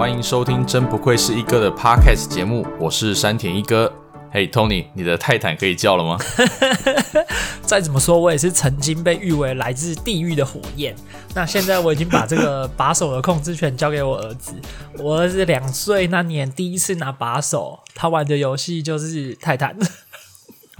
欢迎收听《真不愧是一哥》的 Podcast 节目，我是山田一哥。嘿，Tony，你的泰坦可以叫了吗？再怎么说，我也是曾经被誉为来自地狱的火焰。那现在我已经把这个把手的控制权交给我儿子。我儿子两岁那年第一次拿把手，他玩的游戏就是泰坦。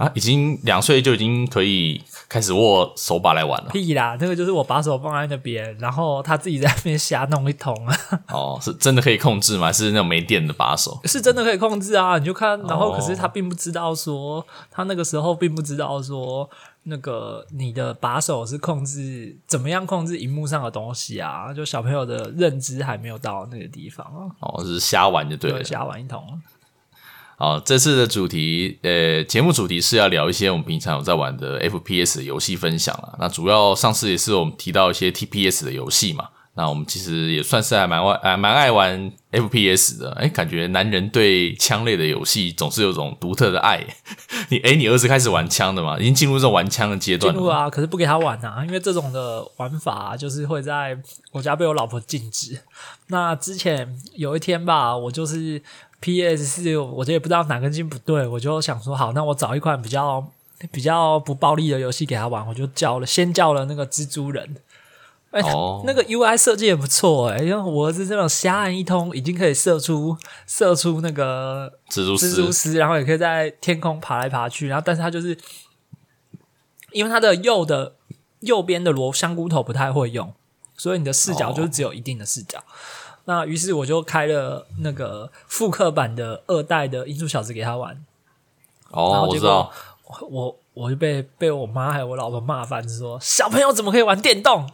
啊，已经两岁就已经可以开始握手把来玩了。屁啦，那个就是我把手放在那边，然后他自己在那边瞎弄一通啊。哦，是真的可以控制吗？还是那种没电的把手？是真的可以控制啊！你就看，然后可是他并不知道说，他那个时候并不知道说，那个你的把手是控制怎么样控制荧幕上的东西啊？就小朋友的认知还没有到那个地方啊。哦，是瞎玩就对了，对，瞎玩一通。好，这次的主题，呃，节目主题是要聊一些我们平常有在玩的 FPS 游戏分享啦。那主要上次也是我们提到一些 TPS 的游戏嘛。那我们其实也算是还蛮爱，蛮爱玩 FPS 的。哎，感觉男人对枪类的游戏总是有种独特的爱。你，哎，你儿子开始玩枪的吗？已经进入这种玩枪的阶段了。进入啊，可是不给他玩啊，因为这种的玩法就是会在我家被我老婆禁止。那之前有一天吧，我就是。P.S. 四，我就也不知道哪根筋不对，我就想说好，那我找一款比较比较不暴力的游戏给他玩，我就叫了，先叫了那个蜘蛛人。哎、欸，oh. 那个 U.I. 设计也不错哎、欸，因为我儿子这种瞎按一通，已经可以射出射出那个蜘蛛蜘蛛丝，然后也可以在天空爬来爬去，然后但是它就是因为它的右的右边的螺香菇头不太会用，所以你的视角就是只有一定的视角。Oh. 那于是我就开了那个复刻版的二代的音速小子给他玩。哦，我知道。我我就被被我妈还有我老婆骂翻，说小朋友怎么可以玩电动？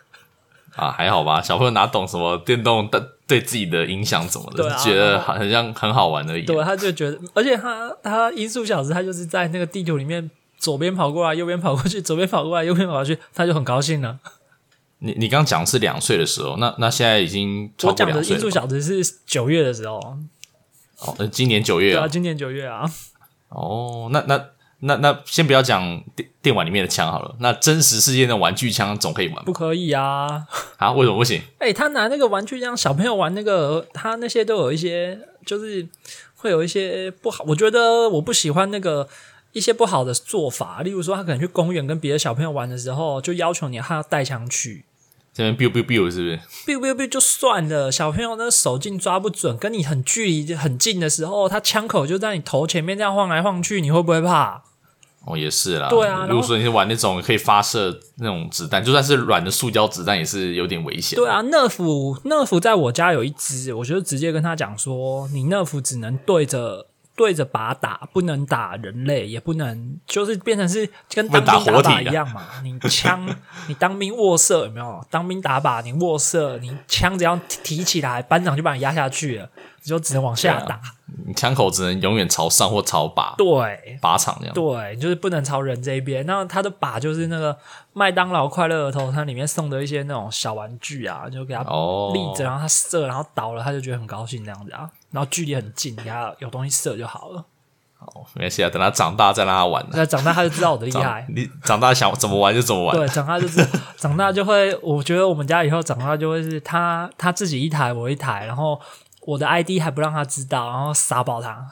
啊，还好吧，小朋友哪懂什么电动的对自己的影响怎么的，觉得好像很好玩而已。对，他就觉得，而且他他音速小子他就是在那个地图里面左边跑过来，右边跑过去，左边跑过来，右边跑过去，他就很高兴了。你你刚讲是两岁的时候，那那现在已经超过两岁了。我讲的音速小子是九月的时候。哦，那今年九月啊？对啊，今年九月啊。哦，那那那那先不要讲电电玩里面的枪好了，那真实世界的玩具枪总可以玩。不可以啊！啊？为什么不行？哎、欸，他拿那个玩具枪，小朋友玩那个，他那些都有一些，就是会有一些不好。我觉得我不喜欢那个。一些不好的做法，例如说，他可能去公园跟别的小朋友玩的时候，就要求你他要带枪去。这边 biu biu biu 是不是？biu biu biu 就算了，小朋友那个手劲抓不准，跟你很距离很近的时候，他枪口就在你头前面这样晃来晃去，你会不会怕？哦，也是啦。对啊，如果说你是玩那种可以发射那种子弹，就算是软的塑胶子弹，也是有点危险。对啊，Nerf Nerf 在我家有一只，我就直接跟他讲说，你 Nerf 只能对着。对着靶打，不能打人类，也不能就是变成是跟当兵打靶一样嘛。你枪，你当兵卧射有没有？当兵打靶，你卧射，你枪只要提起来，班长就把你压下去了，你就只能往下打。你枪口只能永远朝上或朝靶，对，靶场这样。对，就是不能朝人这一边。那他的靶就是那个麦当劳快乐儿童餐里面送的一些那种小玩具啊，就给他立着，然后他射，然后倒了，他就觉得很高兴这样子啊。然后距离很近，给他有东西射就好了。哦，没关系啊，等他长大再让他玩。那长大他就知道我的厉害。你长大想怎么玩就怎么玩。对，长大就是长大就会，我觉得我们家以后长大就会是他他自己一台，我一台，然后。我的 ID 还不让他知道，然后杀爆他。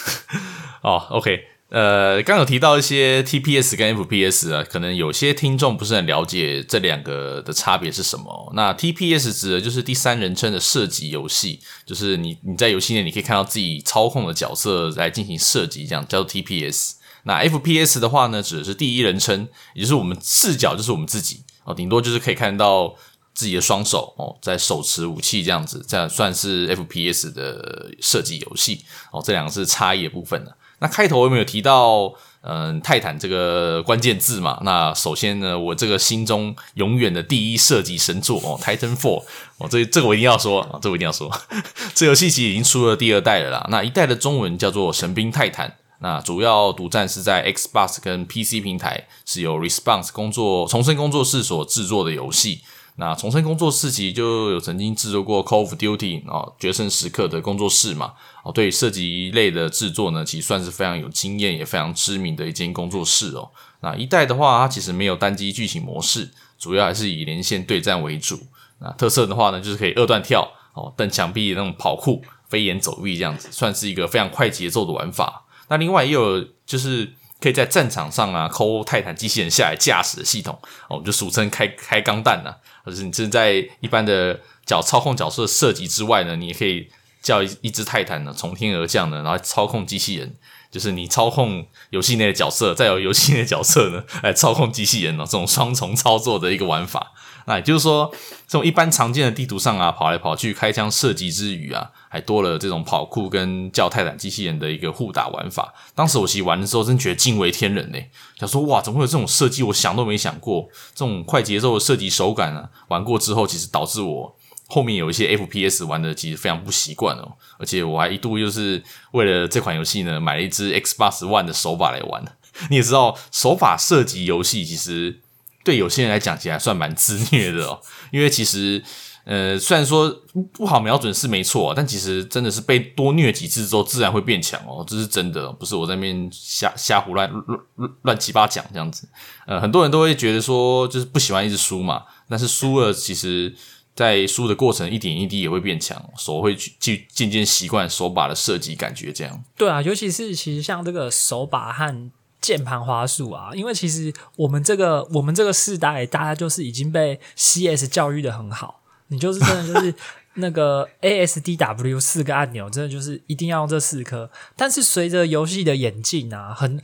哦，OK，呃，刚有提到一些 TPS 跟 FPS 啊，可能有些听众不是很了解这两个的差别是什么。那 TPS 指的就是第三人称的射击游戏，就是你你在游戏内你可以看到自己操控的角色来进行射击，这样叫做 TPS。那 FPS 的话呢，指的是第一人称，也就是我们视角就是我们自己哦，顶多就是可以看到。自己的双手哦，在手持武器这样子，这样算是 FPS 的射击游戏哦。这两个是差异的部分的。那开头有没有提到嗯泰坦这个关键字嘛？那首先呢，我这个心中永远的第一射击神作哦，Titanfall 哦，这这个我一定要说啊，这个我一定要说。这游戏其实已经出了第二代了啦。那一代的中文叫做《神兵泰坦》，那主要独占是在 Xbox 跟 PC 平台，是由 Response 工作重生工作室所制作的游戏。那重生工作室其实就有曾经制作过《Call of Duty》哦，决胜时刻的工作室嘛，哦，对射击类的制作呢，其实算是非常有经验也非常知名的一间工作室哦。那一代的话，它其实没有单机剧情模式，主要还是以连线对战为主。那特色的话呢，就是可以二段跳哦，蹬墙壁那种跑酷、飞檐走壁这样子，算是一个非常快节奏的玩法。那另外也有就是可以在战场上啊，抠泰坦机器人下来驾驶的系统，我们就俗称开开钢弹呐。就是你正在一般的角操控角色射击之外呢，你也可以叫一一只泰坦呢从天而降呢，然后操控机器人。就是你操控游戏内的角色，再有游戏内的角色呢来操控机器人哦，这种双重操作的一个玩法。那也就是说，这种一般常见的地图上啊，跑来跑去开枪射击之余啊，还多了这种跑酷跟叫泰坦机器人的一个互打玩法。当时我其实玩的时候，真觉得惊为天人呢！想说哇，怎么会有这种设计？我想都没想过，这种快节奏的射击手感啊，玩过之后，其实导致我。后面有一些 FPS 玩的其实非常不习惯哦，而且我还一度就是为了这款游戏呢，买了一支 Xbox One 的手把来玩。你也知道，手把射击游戏其实对有些人来讲，其实还算蛮自虐的哦。因为其实，呃，虽然说不好瞄准是没错，但其实真的是被多虐几次之后，自然会变强哦，这是真的，不是我在那边瞎瞎胡乱乱乱七八讲这样子。呃，很多人都会觉得说，就是不喜欢一直输嘛，但是输了其实。在输的过程，一点一滴也会变强，手会去去渐渐习惯手把的设计感觉，这样。对啊，尤其是其实像这个手把和键盘花束啊，因为其实我们这个我们这个世代，大家就是已经被 CS 教育的很好，你就是真的就是 那个 ASDW 四个按钮，真的就是一定要用这四颗。但是随着游戏的演进啊，很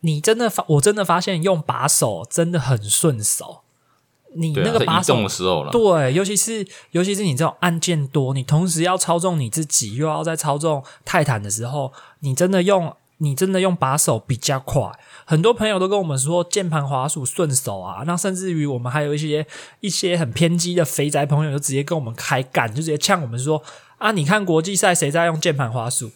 你真的发，我真的发现用把手真的很顺手。你那个把手的时候了，对，尤其是尤其是你这种按键多，你同时要操纵你自己，又要在操纵泰坦的时候，你真的用你真的用把手比较快。很多朋友都跟我们说键盘滑鼠顺手啊，那甚至于我们还有一些一些很偏激的肥宅朋友，就直接跟我们开干，就直接呛我们说啊，你看国际赛谁在用键盘滑鼠？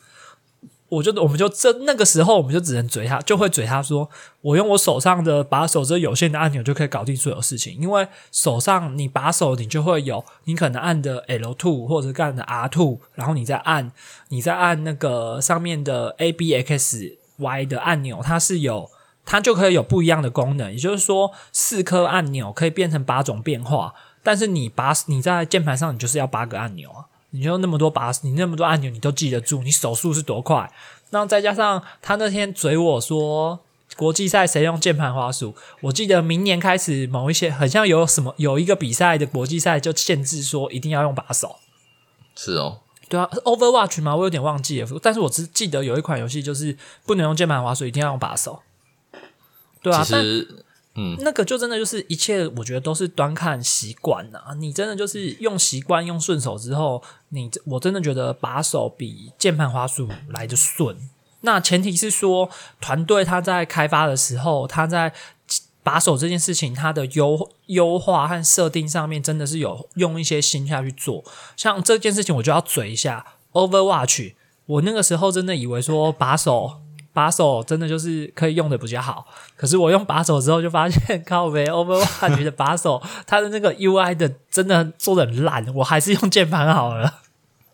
我就我们就这那个时候，我们就只能嘴他，就会嘴他说：“我用我手上的把手这有限的按钮就可以搞定所有事情。”因为手上你把手你就会有，你可能按的 L two 或者干的 R two，然后你再按你再按那个上面的 A B X Y 的按钮，它是有它就可以有不一样的功能。也就是说，四颗按钮可以变成八种变化，但是你把你在键盘上你就是要八个按钮啊。你用那么多把，你那么多按钮，你都记得住？你手速是多快？那再加上他那天嘴我说，国际赛谁用键盘滑鼠？我记得明年开始某一些，很像有什么有一个比赛的国际赛就限制说一定要用把手。是哦，对啊，Overwatch 吗？我有点忘记了，但是我只记得有一款游戏就是不能用键盘滑鼠，一定要用把手。对啊，其实。嗯，那个就真的就是一切，我觉得都是端看习惯呐。你真的就是用习惯、用顺手之后，你我真的觉得把手比键盘滑鼠来得顺。那前提是说，团队他在开发的时候，他在把手这件事情，它的优优化和设定上面，真的是有用一些心下去做。像这件事情，我就要嘴一下 Overwatch。我那个时候真的以为说把手。把手真的就是可以用的比较好，可是我用把手之后就发现，靠北 Overwatch 的把手，它的那个 UI 的真的做的很烂，我还是用键盘好了。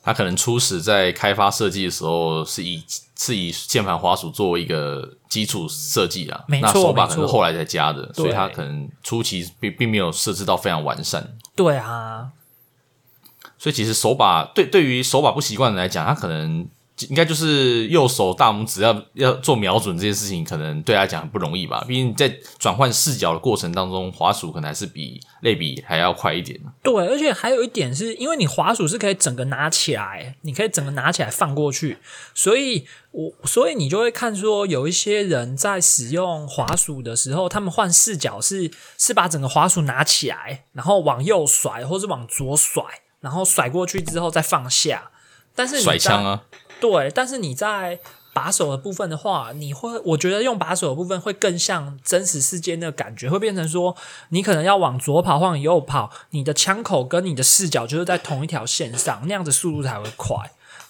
它可能初始在开发设计的时候是以是以键盘滑鼠作为一个基础设计啊，没错，那手把可能后来才加的，所以它可能初期并并没有设置到非常完善。对啊，所以其实手把对对于手把不习惯的来讲，它可能。应该就是右手大拇指要要做瞄准这件事情，可能对他讲很不容易吧。毕竟在转换视角的过程当中，滑鼠可能还是比类比还要快一点。对，而且还有一点是因为你滑鼠是可以整个拿起来，你可以整个拿起来放过去，所以我所以你就会看说有一些人在使用滑鼠的时候，他们换视角是是把整个滑鼠拿起来，然后往右甩，或是往左甩，然后甩过去之后再放下。但是你甩枪啊。对，但是你在把手的部分的话，你会，我觉得用把手的部分会更像真实世界那个感觉，会变成说，你可能要往左跑，往右跑，你的枪口跟你的视角就是在同一条线上，那样子速度才会快。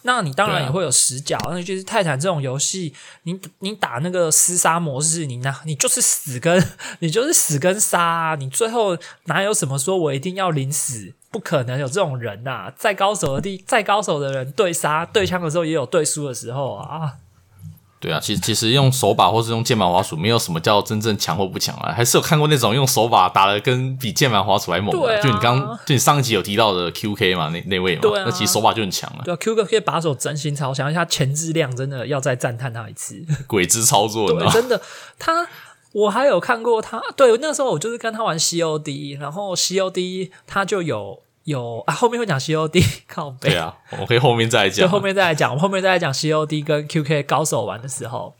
那你当然也会有死角，那就是泰坦这种游戏，你你打那个厮杀模式，你那，你就是死跟 你就是死跟杀啊，你最后哪有什么说我一定要临死？不可能有这种人呐、啊！再高手的地，再高手的人对杀对枪的时候，也有对输的时候啊。对啊，其实其实用手把或是用键盘滑鼠，没有什么叫真正强或不强啊，还是有看过那种用手把打的跟比键盘滑鼠还猛的，啊、就你刚就你上一集有提到的 QK 嘛，那那位嘛，啊、那其实手把就很强了。对啊，QK 把手真心超强，他前置量真的要再赞叹他一次，鬼之操作，对，真的。他。我还有看过他，对，那时候我就是跟他玩 COD，然后 COD 他就有有啊，后面会讲 COD 靠背。对啊，我们可以后面再来讲，对，后面再来讲，我后面再来讲 COD 跟 QK 高手玩的时候。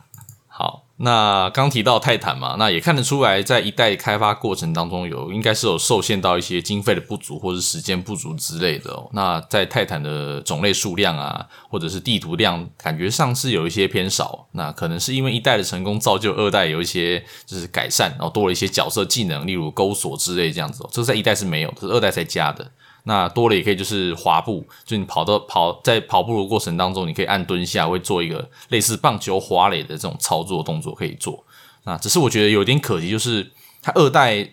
好。那刚提到泰坦嘛，那也看得出来，在一代开发过程当中有，有应该是有受限到一些经费的不足或是时间不足之类的哦。那在泰坦的种类数量啊，或者是地图量，感觉上是有一些偏少。那可能是因为一代的成功造就二代有一些就是改善，然后多了一些角色技能，例如钩锁之类这样子哦。这在一代是没有，这是二代才加的。那多了也可以，就是滑步，就你跑到跑在跑步的过程当中，你可以按蹲下，会做一个类似棒球滑垒的这种操作动作可以做。那只是我觉得有点可惜，就是它二代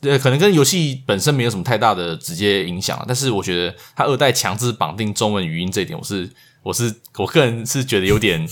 呃可能跟游戏本身没有什么太大的直接影响，但是我觉得它二代强制绑定中文语音这一点，我是我是我个人是觉得有点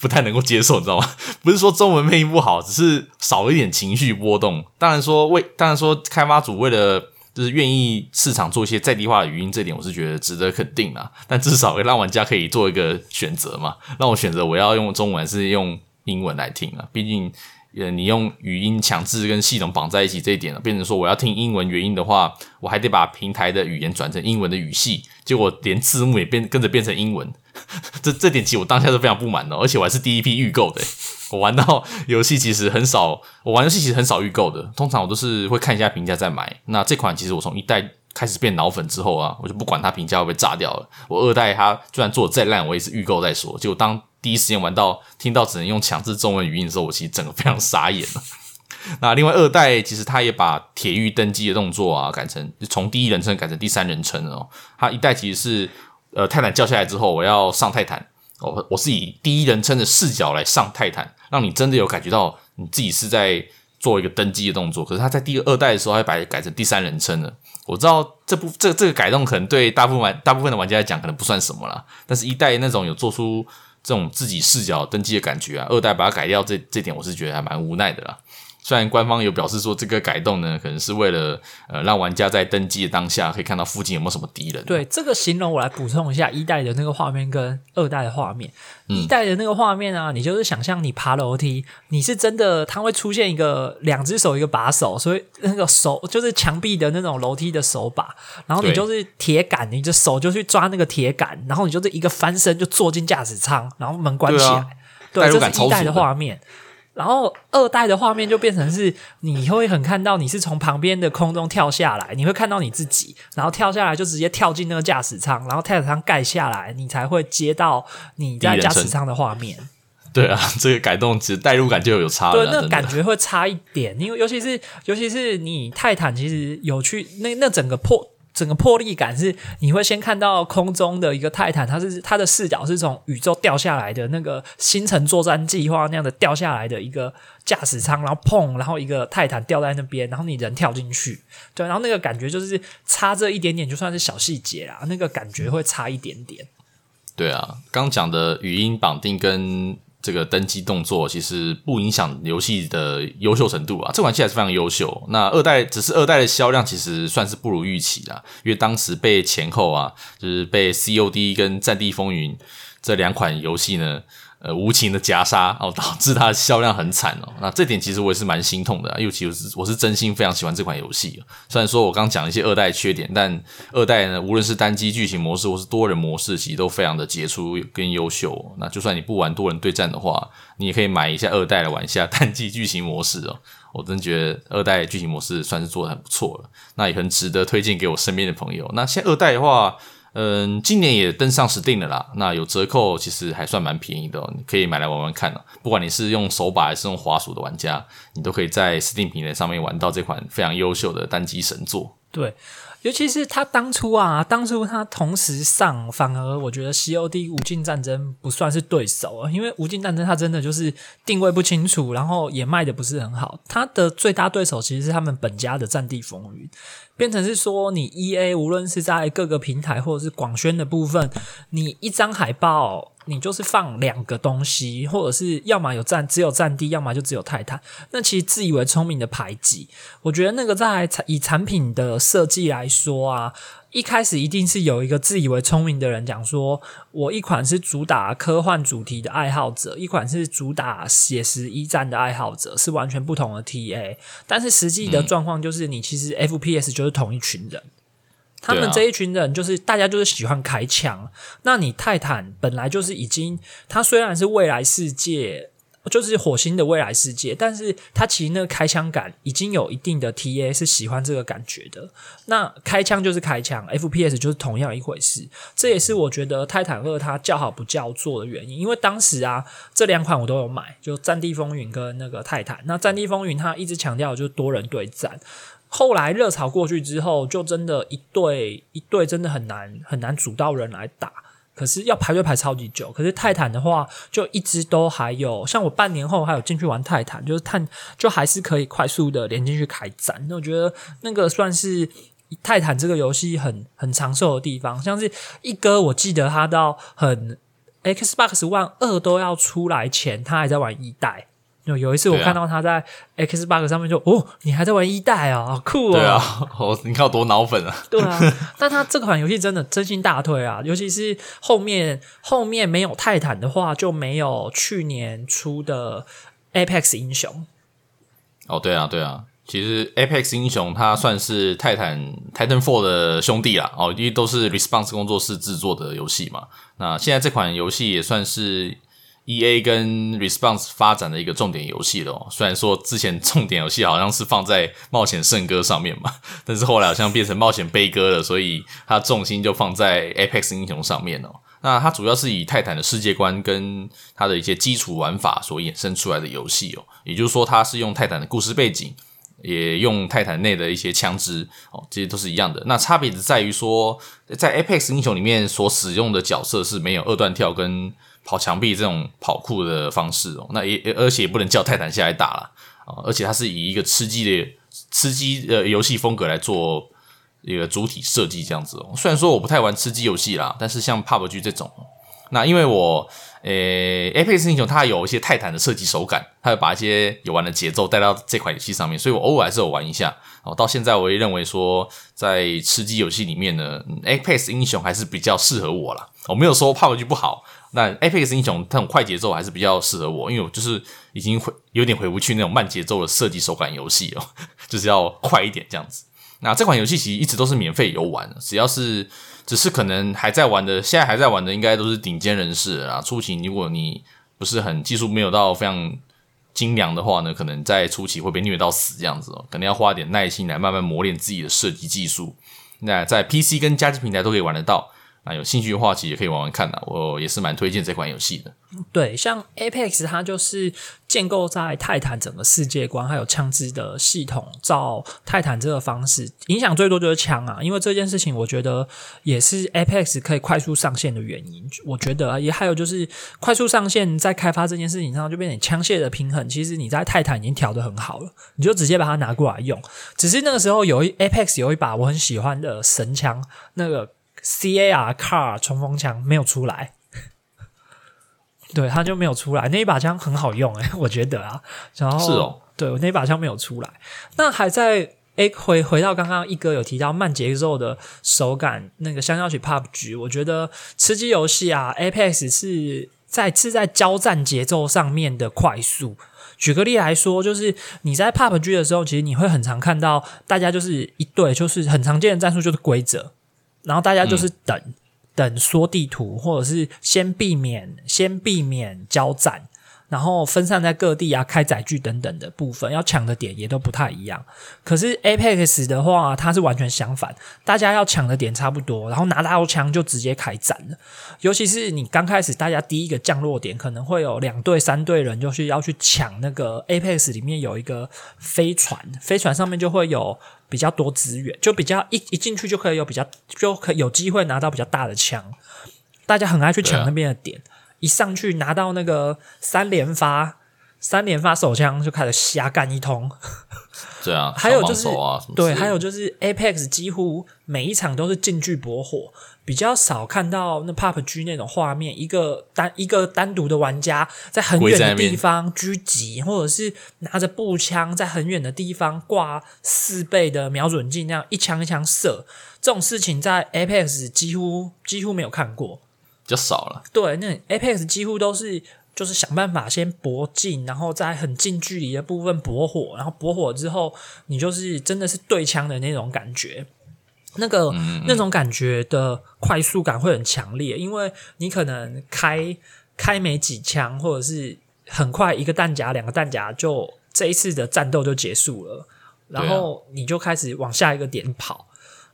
不太能够接受，你知道吗？不是说中文配音不好，只是少一点情绪波动。当然说为当然说开发组为了就是愿意市场做一些在地化的语音，这点我是觉得值得肯定啊。但至少让玩家可以做一个选择嘛，让我选择我要用中文还是用英文来听啊。毕竟，呃，你用语音强制跟系统绑在一起这一点呢，变成说我要听英文原音的话，我还得把平台的语言转成英文的语系，结果连字幕也变跟着变成英文。这这点其实我当下是非常不满的，而且我还是第一批预购的。我玩到游戏其实很少，我玩游戏其实很少预购的，通常我都是会看一下评价再买。那这款其实我从一代开始变脑粉之后啊，我就不管它评价会不会炸掉了。我二代它就算做的再烂，我也是预购再说。结果当第一时间玩到听到只能用强制中文语音的时候，我其实整个非常傻眼了。那另外二代其实它也把铁狱登机的动作啊改成从第一人称改成第三人称哦。它一代其实是。呃，泰坦叫下来之后，我要上泰坦，我我是以第一人称的视角来上泰坦，让你真的有感觉到你自己是在做一个登机的动作。可是他在第二代的时候，还把改成第三人称了。我知道这部这这个改动可能对大部分大部分的玩家来讲可能不算什么啦，但是一代那种有做出这种自己视角登机的感觉啊，二代把它改掉，这这点我是觉得还蛮无奈的啦。虽然官方有表示说这个改动呢，可能是为了呃让玩家在登机的当下可以看到附近有没有什么敌人。对，这个形容我来补充一下，一代的那个画面跟二代的画面。嗯、一代的那个画面啊，你就是想象你爬楼梯，你是真的，它会出现一个两只手一个把手，所以那个手就是墙壁的那种楼梯的手把，然后你就是铁杆，你的手就去抓那个铁杆，然后你就是一个翻身就坐进驾驶舱，然后门关起来。对，这是一代的画面。然后二代的画面就变成是，你会很看到你是从旁边的空中跳下来，你会看到你自己，然后跳下来就直接跳进那个驾驶舱，然后驾驶舱盖下来，你才会接到你在驾驶舱的画面。对啊，这个改动其实代入感就有差了，对，那个感觉会差一点，因为尤其是尤其是你泰坦其实有去那那整个破。整个魄力感是，你会先看到空中的一个泰坦，它是它的视角是从宇宙掉下来的那个星辰作战计划那样的掉下来的一个驾驶舱，然后砰，然后一个泰坦掉在那边，然后你人跳进去，对，然后那个感觉就是差这一点点，就算是小细节啦，那个感觉会差一点点。对啊，刚讲的语音绑定跟。这个登机动作其实不影响游戏的优秀程度啊，这款游戏还是非常优秀。那二代只是二代的销量其实算是不如预期啦，因为当时被前后啊，就是被 COD 跟战地风云这两款游戏呢。呃，无情的夹杀哦，导致它的销量很惨哦。那这点其实我也是蛮心痛的啊，尤其是我是真心非常喜欢这款游戏。虽然说我刚讲一些二代缺点，但二代呢，无论是单机剧情模式或是多人模式，其实都非常的杰出跟优秀。那就算你不玩多人对战的话，你也可以买一下二代来玩一下单机剧情模式哦。我真觉得二代剧情模式算是做得很不错了，那也很值得推荐给我身边的朋友。那现在二代的话。嗯，今年也登上 Steam 了啦。那有折扣，其实还算蛮便宜的哦，你可以买来玩玩看哦。不管你是用手把还是用滑鼠的玩家，你都可以在 Steam 平台上面玩到这款非常优秀的单机神作。对。尤其是他当初啊，当初他同时上，反而我觉得 COD 无尽战争不算是对手啊，因为无尽战争它真的就是定位不清楚，然后也卖的不是很好。它的最大对手其实是他们本家的战地风云，变成是说你 EA 无论是在各个平台或者是广宣的部分，你一张海报你就是放两个东西，或者是要么有战，只有战地，要么就只有泰坦。那其实自以为聪明的排挤，我觉得那个在以产品的设计来说啊，一开始一定是有一个自以为聪明的人讲说，我一款是主打科幻主题的爱好者，一款是主打写实一战的爱好者，是完全不同的 TA。但是实际的状况就是，你其实 FPS 就是同一群人。他们这一群人就是大家就是喜欢开枪，那你泰坦本来就是已经，它虽然是未来世界，就是火星的未来世界，但是它其实那个开枪感已经有一定的 TA 是喜欢这个感觉的。那开枪就是开枪，FPS 就是同样一回事。这也是我觉得泰坦二它叫好不叫座的原因，因为当时啊这两款我都有买，就战地风云跟那个泰坦。那战地风云它一直强调就是多人对战。后来热潮过去之后，就真的一队一队真的很难很难组到人来打，可是要排队排超级久。可是泰坦的话，就一直都还有，像我半年后还有进去玩泰坦，就是探就还是可以快速的连进去开战。那我觉得那个算是泰坦这个游戏很很长寿的地方。像是一哥，我记得他到很 Xbox One 二都要出来前，他还在玩一代。有有一次我看到他在 Xbox 上面就、啊、哦，你还在玩一代啊、哦，好酷哦！对啊，哦，你看我多脑粉啊！对啊，但他这款游戏真的真心大推啊，尤其是后面后面没有泰坦的话，就没有去年出的 Apex 英雄。哦，对啊，对啊，其实 Apex 英雄它算是泰坦 Titanfall 的兄弟啦，哦，因为都是 Response 工作室制作的游戏嘛。那现在这款游戏也算是。E.A. 跟 Response 发展的一个重点游戏了哦，虽然说之前重点游戏好像是放在冒险圣歌上面嘛，但是后来好像变成冒险悲歌了，所以它重心就放在 Apex 英雄上面哦。那它主要是以泰坦的世界观跟它的一些基础玩法所衍生出来的游戏哦，也就是说它是用泰坦的故事背景，也用泰坦内的一些枪支哦，这些都是一样的。那差别只在于说，在 Apex 英雄里面所使用的角色是没有二段跳跟跑墙壁这种跑酷的方式哦，那也而且也不能叫泰坦下来打了啊，而且它是以一个吃鸡的吃鸡的游戏风格来做一个主体设计这样子哦。虽然说我不太玩吃鸡游戏啦，但是像 PUBG 这种，那因为我诶 Apex 英雄它有一些泰坦的设计手感，它会把一些游玩的节奏带到这款游戏上面，所以我偶尔还是有玩一下哦。到现在我也认为说，在吃鸡游戏里面呢，Apex 英雄还是比较适合我啦。我没有说 PUBG 不好。那 Apex 英雄这种快节奏还是比较适合我，因为我就是已经回有点回不去那种慢节奏的射击手感游戏哦，就是要快一点这样子。那这款游戏其实一直都是免费游玩，只要是只是可能还在玩的，现在还在玩的应该都是顶尖人士啊。初期如果你不是很技术没有到非常精良的话呢，可能在初期会被虐到死这样子哦，可能要花点耐心来慢慢磨练自己的射击技术。那在 PC 跟家机平台都可以玩得到。那有兴趣的话，其实也可以玩玩看的。我也是蛮推荐这款游戏的。对，像 Apex 它就是建构在泰坦整个世界观，还有枪支的系统，照泰坦这个方式，影响最多就是枪啊。因为这件事情，我觉得也是 Apex 可以快速上线的原因。我觉得也还有就是快速上线，在开发这件事情上就变成枪械的平衡。其实你在泰坦已经调得很好了，你就直接把它拿过来用。只是那个时候有一 Apex 有一把我很喜欢的神枪，那个。C A R CAR 冲锋枪没有出来，对，他就没有出来。那一把枪很好用诶、欸，我觉得啊，然后是哦，对，我那一把枪没有出来。那还在诶，回回到刚刚一哥有提到慢节奏的手感，那个香蕉起 PUBG，我觉得吃鸡游戏啊，Apex 是在是在交战节奏上面的快速。举个例来说，就是你在 PUBG 的时候，其实你会很常看到大家就是一队，就是很常见的战术就是规则。然后大家就是等、嗯、等缩地图，或者是先避免先避免交战，然后分散在各地啊，开载具等等的部分，要抢的点也都不太一样。可是 Apex 的话，它是完全相反，大家要抢的点差不多，然后拿到枪就直接开战了。尤其是你刚开始，大家第一个降落点可能会有两队、三队人，就是要去抢那个 Apex 里面有一个飞船，飞船上面就会有。比较多资源，就比较一一进去就可以有比较就可有机会拿到比较大的枪，大家很爱去抢那边的点，一上去拿到那个三连发三连发手枪就开始瞎干一通，对啊，还有就是啊，对，还有就是 Apex 几乎每一场都是近距驳火，比较少看到那 PUBG 那种画面，一个单一个单独的玩家在很远的地方狙击，或者是拿着步枪在很远的地方挂四倍的瞄准镜，那样一枪一枪射，这种事情在 Apex 几乎几乎没有看过，比较少了。对，那 Apex 几乎都是。就是想办法先搏近，然后在很近距离的部分搏火，然后搏火之后，你就是真的是对枪的那种感觉，那个那种感觉的快速感会很强烈，因为你可能开开没几枪，或者是很快一个弹夹、两个弹夹就这一次的战斗就结束了，然后你就开始往下一个点跑。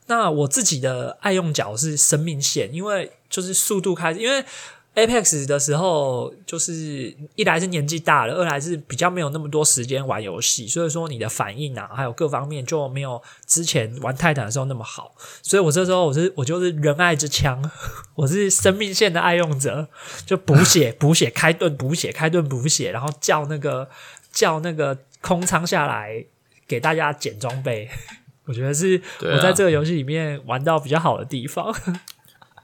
那我自己的爱用脚是生命线，因为就是速度开始，因为。Apex 的时候，就是一来是年纪大了，二来是比较没有那么多时间玩游戏，所以说你的反应啊，还有各方面就没有之前玩泰坦的时候那么好。所以我这时候我是我就是仁爱之枪，我是生命线的爱用者，就补血 补血开盾补血开盾补血，然后叫那个叫那个空仓下来给大家捡装备，我觉得是我在这个游戏里面玩到比较好的地方。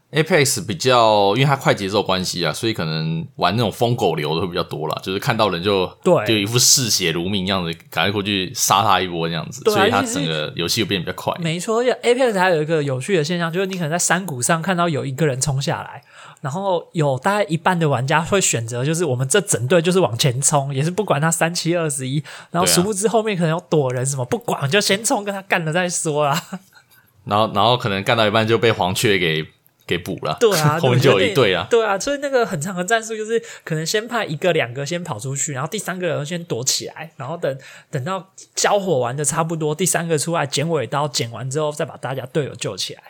Apex 比较，因为它快节奏关系啊，所以可能玩那种疯狗流的会比较多啦，就是看到人就对，就一副嗜血如命样子，赶快过去杀他一波这样子，所以它整个游戏又变得比较快。没错而且，Apex 还有一个有趣的现象，就是你可能在山谷上看到有一个人冲下来，然后有大概一半的玩家会选择，就是我们这整队就是往前冲，也是不管他三七二十一，然后殊不知后面可能有躲人什么，不管就先冲，跟他干了再说啊。然后，然后可能干到一半就被黄雀给。给补了，对啊，后面就有一队啊，对啊，所以那个很长的战术就是可能先派一个两个先跑出去，然后第三个人先躲起来，然后等等到交火完的差不多，第三个出来剪尾刀，剪完之后再把大家队友救起来。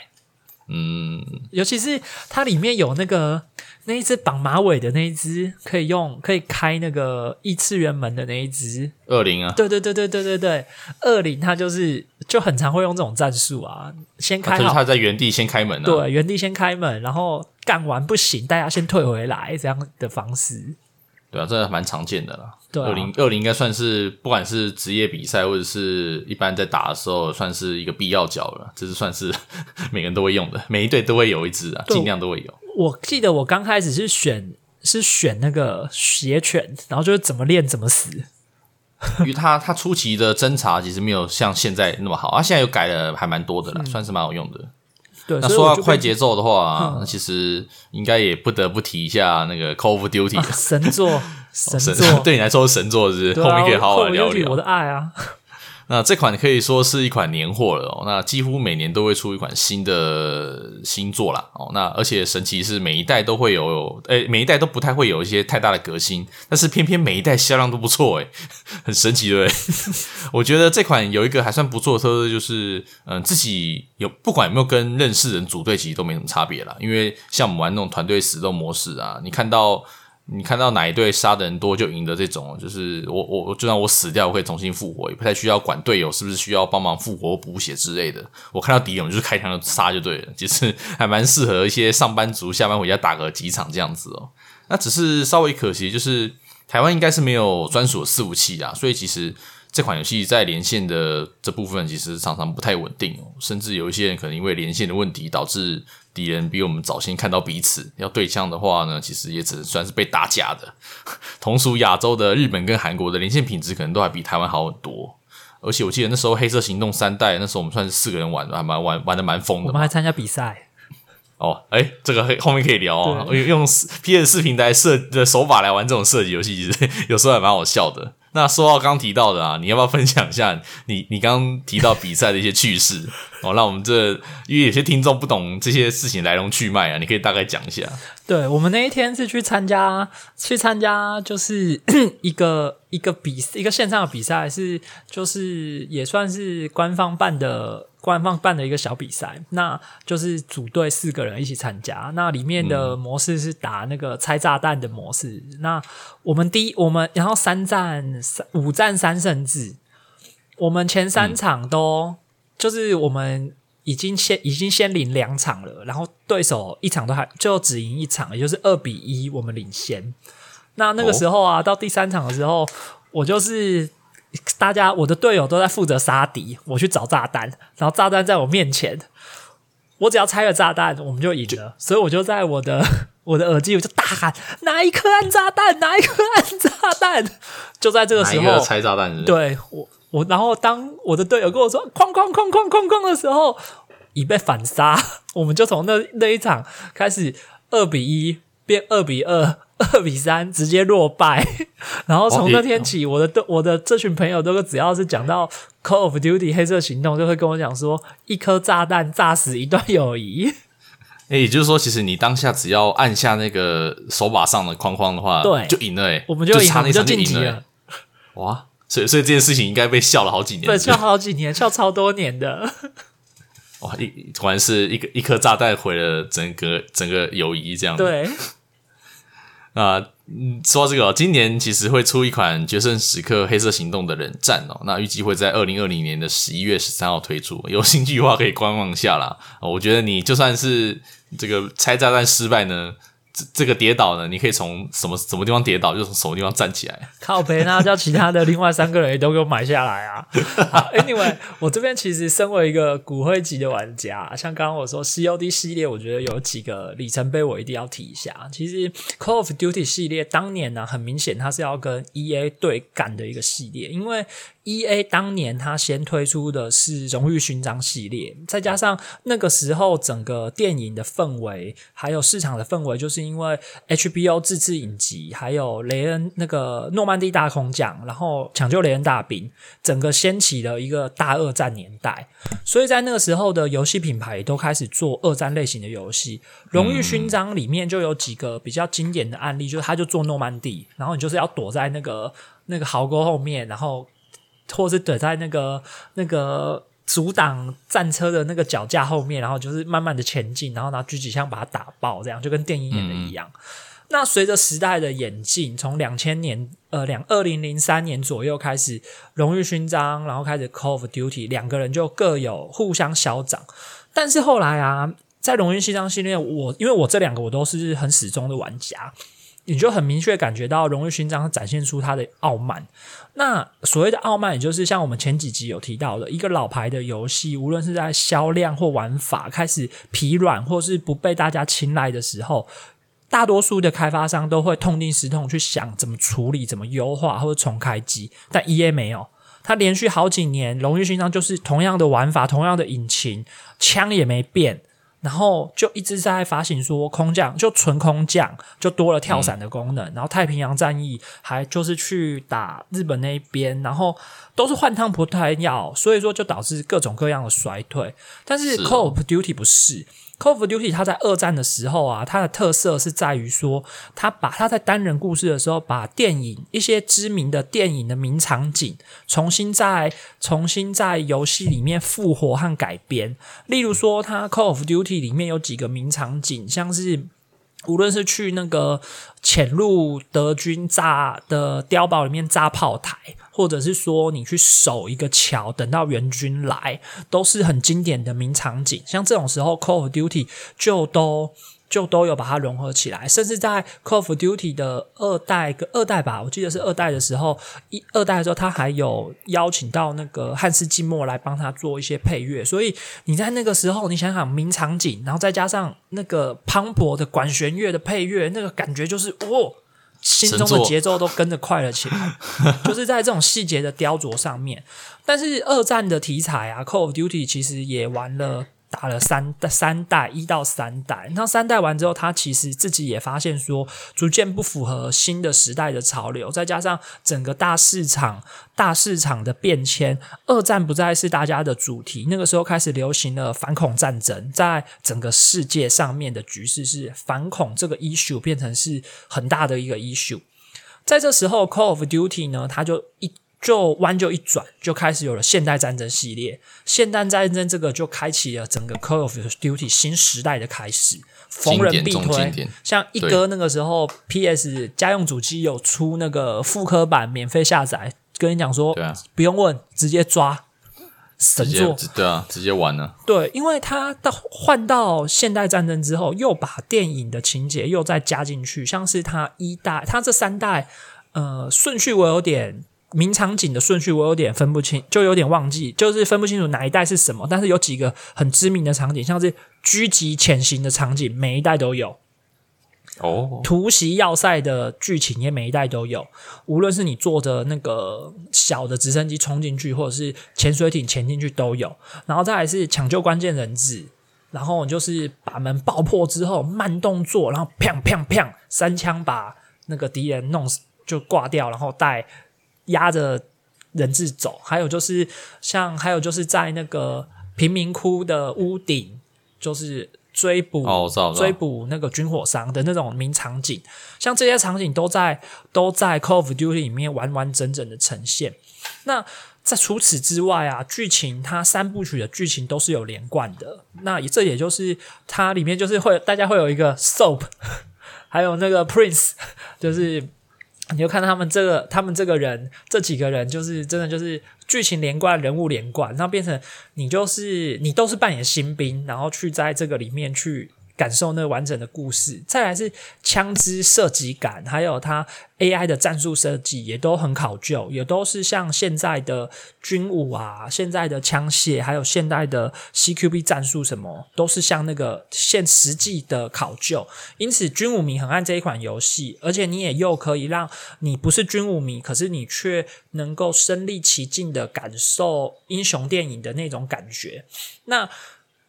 嗯，尤其是它里面有那个那一只绑马尾的那一只，可以用可以开那个异次元门的那一只恶灵啊，对对对对对对对，恶灵它就是就很常会用这种战术啊，先开好，就是他在原地先开门啊，对，原地先开门，然后干完不行，大家先退回来这样的方式。对啊，这蛮常见的啦。对啊，恶灵恶灵应该算是不管是职业比赛或者是一般在打的时候，算是一个必要角了。这是算是 每个人都会用的，每一队都会有一只啊，尽量都会有。我记得我刚开始是选是选那个血犬，然后就是怎么练怎么死。因为他他初期的侦查其实没有像现在那么好，他、啊、现在又改了还蛮多的啦，嗯、算是蛮好用的。对，那说到快节奏的话，那其实应该也不得不提一下那个 Call of Duty、啊、神作，神作，神 对你来说是神作，是不是？啊、后面可以好好聊聊。我的爱啊！那这款可以说是一款年货了哦，那几乎每年都会出一款新的新作啦哦。那而且神奇是每一代都会有，诶，每一代都不太会有一些太大的革新，但是偏偏每一代销量都不错诶，很神奇对？我觉得这款有一个还算不错的特色，就是嗯，自己有不管有没有跟认识人组队，其实都没什么差别啦。因为像我们玩那种团队死斗模式啊，你看到。你看到哪一队杀的人多就赢的这种，就是我我就算我死掉，我可以重新复活，也不太需要管队友是不是需要帮忙复活补血之类的。我看到敌人我就是开枪就杀就对了，其实还蛮适合一些上班族下班回家打个几场这样子哦。那只是稍微可惜，就是台湾应该是没有专属的伺服器啊，所以其实。这款游戏在连线的这部分其实常常不太稳定哦，甚至有一些人可能因为连线的问题，导致敌人比我们早先看到彼此。要对枪的话呢，其实也只能算是被打假的。同属亚洲的日本跟韩国的连线品质可能都还比台湾好很多。而且我记得那时候《黑色行动》三代，那时候我们算是四个人玩，还蛮玩玩的蛮疯的。我们还参加比赛哦，诶，这个后面可以聊哦。用用 PS 四平台设的手法来玩这种射击游戏，其实 有时候还蛮好笑的。那说到刚提到的啊，你要不要分享一下你你刚刚提到比赛的一些趣事哦？那我们这因为有些听众不懂这些事情来龙去脉啊，你可以大概讲一下。对，我们那一天是去参加去参加，就是 一个一个比一个线上的比赛，是就是也算是官方办的。官方办的一个小比赛，那就是组队四个人一起参加。那里面的模式是打那个拆炸弹的模式。嗯、那我们第一，我们然后三战三五战三胜制。我们前三场都、嗯、就是我们已经先已经先领两场了，然后对手一场都还就只赢一场，也就是二比一，我们领先。那那个时候啊，哦、到第三场的时候，我就是。大家我的队友都在负责杀敌，我去找炸弹，然后炸弹在我面前，我只要拆了炸弹，我们就赢了。所以我就在我的 我的耳机，我就大喊：哪一颗按炸弹？哪一颗按炸弹？就在这个时候拆炸弹是是？对我我，然后当我的队友跟我说“哐哐哐哐哐哐”的时候，已被反杀，我们就从那那一场开始二比一变二比二。二比三直接落败，然后从那天起，我的我的这群朋友都只要是讲到 Call of Duty 黑色行动，就会跟我讲说，一颗炸弹炸死一段友谊。哎，也就是说，其实你当下只要按下那个手把上的框框的话，对，就赢了。哎，我们就赢，我们就晋级了。哇，所以所以这件事情应该被笑了好几年，对，笑好几年，笑超多年的。哇，一果然是一个一颗炸弹毁了整个整个友谊，这样对。啊，嗯，说到这个，今年其实会出一款《决胜时刻：黑色行动》的冷战哦，那预计会在二零二零年的十一月十三号推出，有兴趣的话可以观望下啦。我觉得你就算是这个拆炸弹失败呢。这这个跌倒呢，你可以从什么什么地方跌倒，就从什么地方站起来。靠北，那叫其他的另外三个人也都给我买下来啊。Anyway，我这边其实身为一个骨灰级的玩家，像刚刚我说 COD 系列，我觉得有几个里程碑我一定要提一下。其实 Call of Duty 系列当年呢、很明显它是要跟 EA 对干的一个系列，因为 EA 当年它先推出的是荣誉勋章系列，再加上那个时候整个电影的氛围，还有市场的氛围，就是因为 HBO 自制影集，还有雷恩那个诺曼底大空降，然后抢救雷恩大兵，整个掀起了一个大二战年代。所以在那个时候的游戏品牌都开始做二战类型的游戏。荣誉勋章里面就有几个比较经典的案例，就是他就做诺曼底，然后你就是要躲在那个那个壕沟后面，然后。或是躲在那个那个阻挡战车的那个脚架后面，然后就是慢慢的前进，然后拿狙击枪把它打爆，这样就跟电影演的一样。嗯、那随着时代的演进，从两千年呃两二零零三年左右开始，荣誉勋章，然后开始 Call of Duty，两个人就各有互相消长。但是后来啊，在荣誉勋章系列，我因为我这两个我都是很始终的玩家。你就很明确感觉到荣誉勋章展现出他的傲慢。那所谓的傲慢，也就是像我们前几集有提到的，一个老牌的游戏，无论是在销量或玩法开始疲软，或是不被大家青睐的时候，大多数的开发商都会痛定思痛，去想怎么处理、怎么优化或者重开机。但 EA 没有，他连续好几年荣誉勋章就是同样的玩法、同样的引擎，枪也没变。然后就一直在发行说空降，就纯空降，就多了跳伞的功能。嗯、然后太平洋战役还就是去打日本那一边，然后都是换汤不换药，所以说就导致各种各样的衰退。但是 Call of Duty 不是。Call of Duty，它在二战的时候啊，它的特色是在于说，它把它在单人故事的时候，把电影一些知名的电影的名场景，重新在重新在游戏里面复活和改编。例如说，它 Call of Duty 里面有几个名场景，像是。无论是去那个潜入德军炸的碉堡里面炸炮台，或者是说你去守一个桥，等到援军来，都是很经典的名场景。像这种时候，Call of Duty 就都。就都有把它融合起来，甚至在 Call of Duty 的二代跟二代吧，我记得是二代的时候，一二代的时候，他还有邀请到那个汉斯季默来帮他做一些配乐，所以你在那个时候，你想想名场景，然后再加上那个磅礴的管弦乐的配乐，那个感觉就是哦，心中的节奏都跟着快了起来，就是在这种细节的雕琢上面。但是二战的题材啊，Call of Duty 其实也玩了。打了三代，三代一到三代，那三代完之后，他其实自己也发现说，逐渐不符合新的时代的潮流，再加上整个大市场、大市场的变迁，二战不再是大家的主题。那个时候开始流行了反恐战争，在整个世界上面的局势是反恐这个 issue 变成是很大的一个 issue。在这时候，Call of Duty 呢，它就一。就弯就一转，就开始有了现代战争系列。现代战争这个就开启了整个 Call of Duty 新时代的开始，逢人必推。像一哥那个时候，PS 家用主机有出那个复刻版，免费下载，跟你讲说，啊，不用问，直接抓神作，对啊，直接玩了。对，因为他到换到现代战争之后，又把电影的情节又再加进去，像是他一代，他这三代，呃，顺序我有点。名场景的顺序我有点分不清，就有点忘记，就是分不清楚哪一代是什么。但是有几个很知名的场景，像是狙击潜行的场景，每一代都有。哦，突袭要塞的剧情也每一代都有。无论是你坐着那个小的直升机冲进去，或者是潜水艇潜进去都有。然后再来是抢救关键人质，然后就是把门爆破之后慢动作，然后砰砰砰三枪把那个敌人弄死就挂掉，然后带。压着人质走，还有就是像，还有就是在那个贫民窟的屋顶，就是追捕、哦、追捕那个军火商的那种名场景，像这些场景都在都在 Call of Duty 里面完完整整的呈现。那在除此之外啊，剧情它三部曲的剧情都是有连贯的。那这也就是它里面就是会大家会有一个 Soap，还有那个 Prince，就是。你就看他们这个，他们这个人，这几个人，就是真的就是剧情连贯，人物连贯，然后变成你就是你都是扮演新兵，然后去在这个里面去。感受那完整的故事，再来是枪支射击感，还有它 AI 的战术设计也都很考究，也都是像现在的军武啊，现在的枪械，还有现代的 CQB 战术什么，都是像那个现实际的考究。因此，军武迷很爱这一款游戏，而且你也又可以让你不是军武迷，可是你却能够身历其境的感受英雄电影的那种感觉。那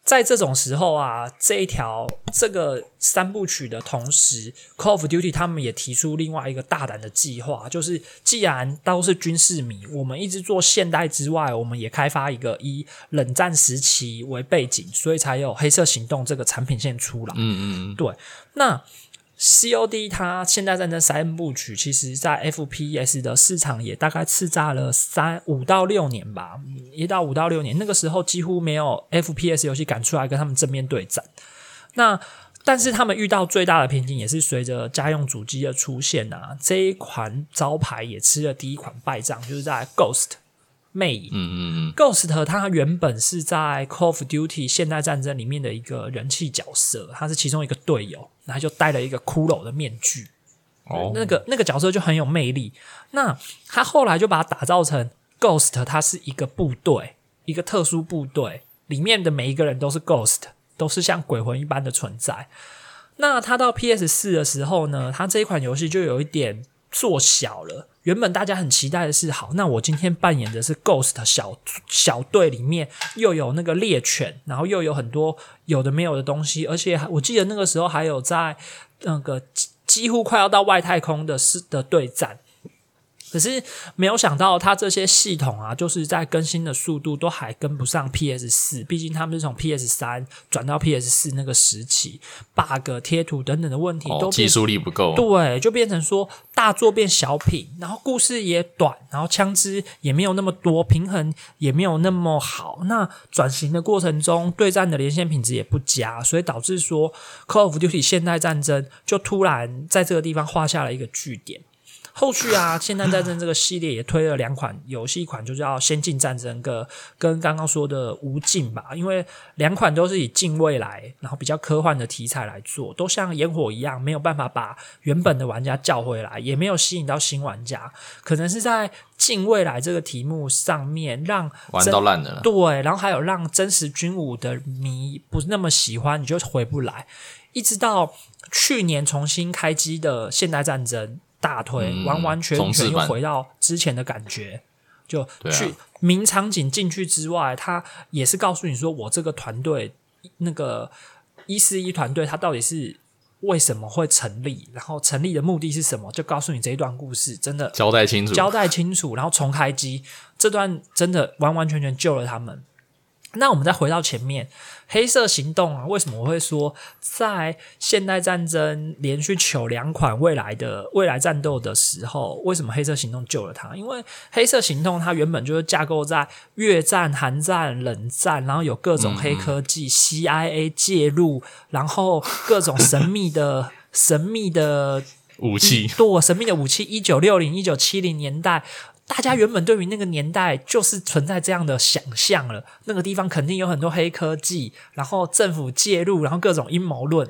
在这种时候啊，这一条这个三部曲的同时，Call of Duty 他们也提出另外一个大胆的计划，就是既然都是军事迷，我们一直做现代之外，我们也开发一个以冷战时期为背景，所以才有黑色行动这个产品线出来。嗯嗯，对，那。COD 它现代战争三部曲，其实在 FPS 的市场也大概叱咤了三五到六年吧，一到五到六年，那个时候几乎没有 FPS 游戏敢出来跟他们正面对战。那但是他们遇到最大的瓶颈，也是随着家用主机的出现啊，这一款招牌也吃了第一款败仗，就是在 Ghost。魅影，嗯嗯嗯，Ghost 他原本是在 Call of Duty 现代战争里面的一个人气角色，他是其中一个队友，然后就戴了一个骷髅的面具，哦，那个那个角色就很有魅力。那他后来就把它打造成 Ghost，他是一个部队，一个特殊部队，里面的每一个人都是 Ghost，都是像鬼魂一般的存在。那他到 PS 四的时候呢，他这一款游戏就有一点做小了。原本大家很期待的是，好，那我今天扮演的是 Ghost 小小队里面又有那个猎犬，然后又有很多有的没有的东西，而且我记得那个时候还有在那个几乎快要到外太空的是的对战。可是没有想到，它这些系统啊，就是在更新的速度都还跟不上 PS 四。毕竟他们是从 PS 三转到 PS 四那个时期，bug 贴图等等的问题都、哦、技术力不够，对，就变成说大作变小品，然后故事也短，然后枪支也没有那么多，平衡也没有那么好。那转型的过程中，对战的连线品质也不佳，所以导致说 Call of Duty 现代战争就突然在这个地方画下了一个句点。后续啊，现代战争这个系列也推了两款游戏，一款就叫《先进战争》跟跟刚刚说的《无尽》吧，因为两款都是以近未来，然后比较科幻的题材来做，都像烟火一样，没有办法把原本的玩家叫回来，也没有吸引到新玩家，可能是在近未来这个题目上面让玩到烂了，对，然后还有让真实军武的迷不是那么喜欢，你就回不来，一直到去年重新开机的现代战争。大推，嗯、完完全全又回到之前的感觉，就去名场景进去之外，他也是告诉你说，我这个团队那个一四一团队，他到底是为什么会成立，然后成立的目的是什么，就告诉你这一段故事，真的交代清楚，交代清楚，然后重开机，这段真的完完全全救了他们。那我们再回到前面，黑色行动啊，为什么我会说在现代战争连续求两款未来的未来战斗的时候，为什么黑色行动救了它？因为黑色行动它原本就是架构在越战、韩战、冷战，然后有各种黑科技、嗯、CIA 介入，然后各种神秘的神秘的武器，对，神秘的武器，一九六零、一九七零年代。大家原本对于那个年代就是存在这样的想象了，那个地方肯定有很多黑科技，然后政府介入，然后各种阴谋论，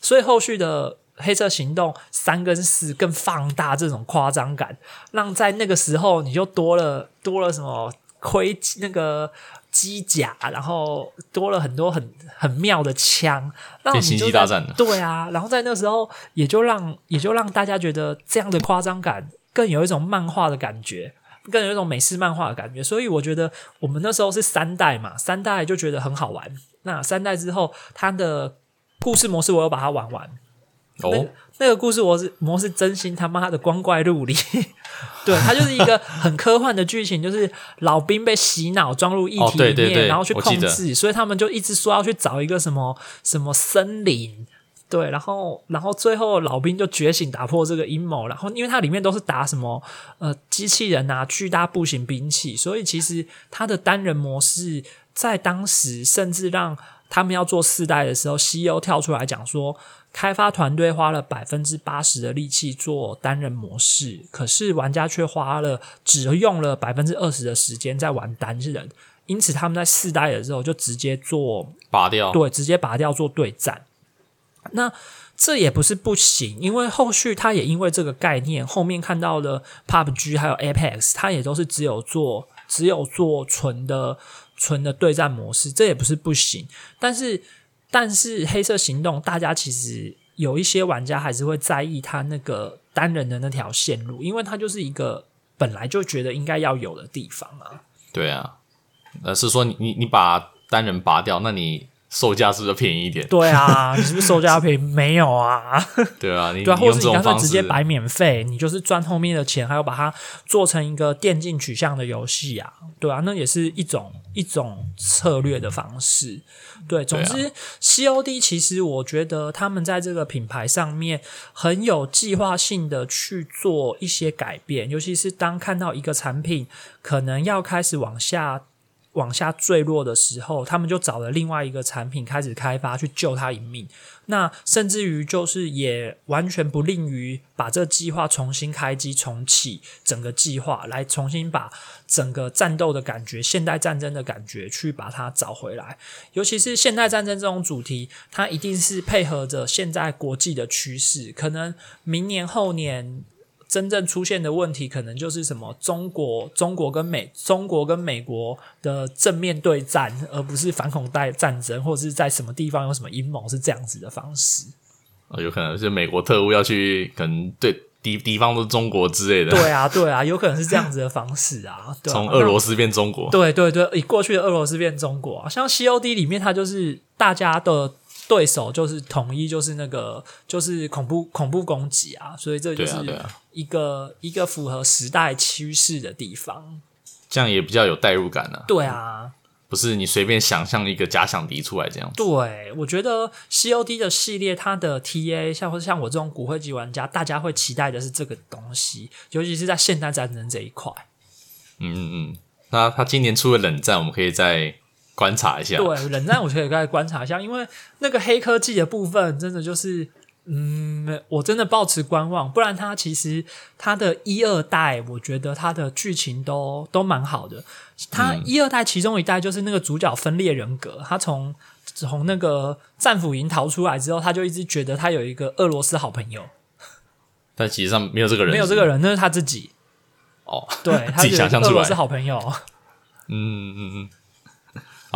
所以后续的黑色行动三跟四更放大这种夸张感，让在那个时候你就多了多了什么盔那个机甲，然后多了很多很很妙的枪，让星际大战对啊，然后在那时候也就让也就让大家觉得这样的夸张感更有一种漫画的感觉，更有一种美式漫画的感觉，所以我觉得我们那时候是三代嘛，三代就觉得很好玩。那三代之后，它的故事模式我又把它玩完。哦，那，那个故事模式模式真心他妈的光怪陆离，对，它就是一个很科幻的剧情，就是老兵被洗脑装入液体里面，哦、对对对，然后去控制，所以他们就一直说要去找一个什么什么森林，对，然后然后最后老兵就觉醒，打破这个阴谋，然后因为它里面都是打什么呃机器人啊，巨大步行兵器，所以其实它的单人模式在当时甚至让他们要做四代的时候，CEO 跳出来讲说。开发团队花了百分之八十的力气做单人模式，可是玩家却花了只用了百分之二十的时间在玩单人，因此他们在四代的时候就直接做拔掉，对，直接拔掉做对战。那这也不是不行，因为后续他也因为这个概念，后面看到了 PUBG 还有 Apex，他也都是只有做只有做纯的纯的对战模式，这也不是不行，但是。但是黑色行动，大家其实有一些玩家还是会在意他那个单人的那条线路，因为它就是一个本来就觉得应该要有的地方啊。对啊，呃，是说你你你把单人拔掉，那你。售价是不是便宜一点？对啊，你是不是售价便宜？没有啊。对啊，你对啊，或者是你干脆直接摆免费，你就是赚后面的钱，还要把它做成一个电竞取向的游戏啊。对啊，那也是一种一种策略的方式。对，总之、啊、COD 其实我觉得他们在这个品牌上面很有计划性的去做一些改变，尤其是当看到一个产品可能要开始往下。往下坠落的时候，他们就找了另外一个产品开始开发，去救他一命。那甚至于就是也完全不吝于把这计划重新开机、重启整个计划，来重新把整个战斗的感觉、现代战争的感觉去把它找回来。尤其是现代战争这种主题，它一定是配合着现在国际的趋势，可能明年后年。真正出现的问题，可能就是什么中国、中国跟美、中国跟美国的正面对战，而不是反恐带战争，或者是在什么地方有什么阴谋，是这样子的方式。哦，有可能是美国特务要去，可能对敌敌方都是中国之类的。对啊，对啊，有可能是这样子的方式啊。从俄罗斯变中国。对对对，以过去的俄罗斯变中国啊，像 COD 里面，它就是大家的。对手就是统一，就是那个，就是恐怖恐怖攻击啊，所以这就是一个、啊啊、一个符合时代趋势的地方，这样也比较有代入感呢、啊。对啊，不是你随便想象一个假想敌出来这样。对，我觉得 COD 的系列，它的 TA 像或者像我这种骨灰级玩家，大家会期待的是这个东西，尤其是在现代战争这一块。嗯嗯嗯，那他今年出了冷战，我们可以在。观察一下，对冷战，我觉得可以观察一下，因为那个黑科技的部分，真的就是，嗯，我真的抱持观望，不然它其实它的一二代，我觉得它的剧情都都蛮好的。它一二代其中一代就是那个主角分裂人格，他从从那个战俘营逃出来之后，他就一直觉得他有一个俄罗斯好朋友，但其实上没有这个人，没有这个人，那是他自己。哦，对，他自己想象出来，俄罗斯好朋友。嗯嗯嗯。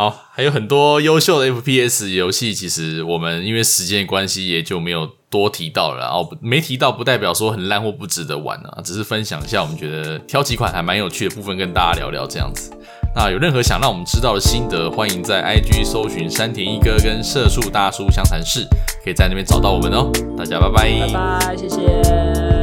好，还有很多优秀的 FPS 游戏，其实我们因为时间关系也就没有多提到了。然后没提到不代表说很烂或不值得玩啊，只是分享一下我们觉得挑几款还蛮有趣的部分跟大家聊聊这样子。那有任何想让我们知道的心得，欢迎在 IG 搜寻山田一哥跟社畜大叔相谈室，可以在那边找到我们哦。大家拜拜，拜拜，谢谢。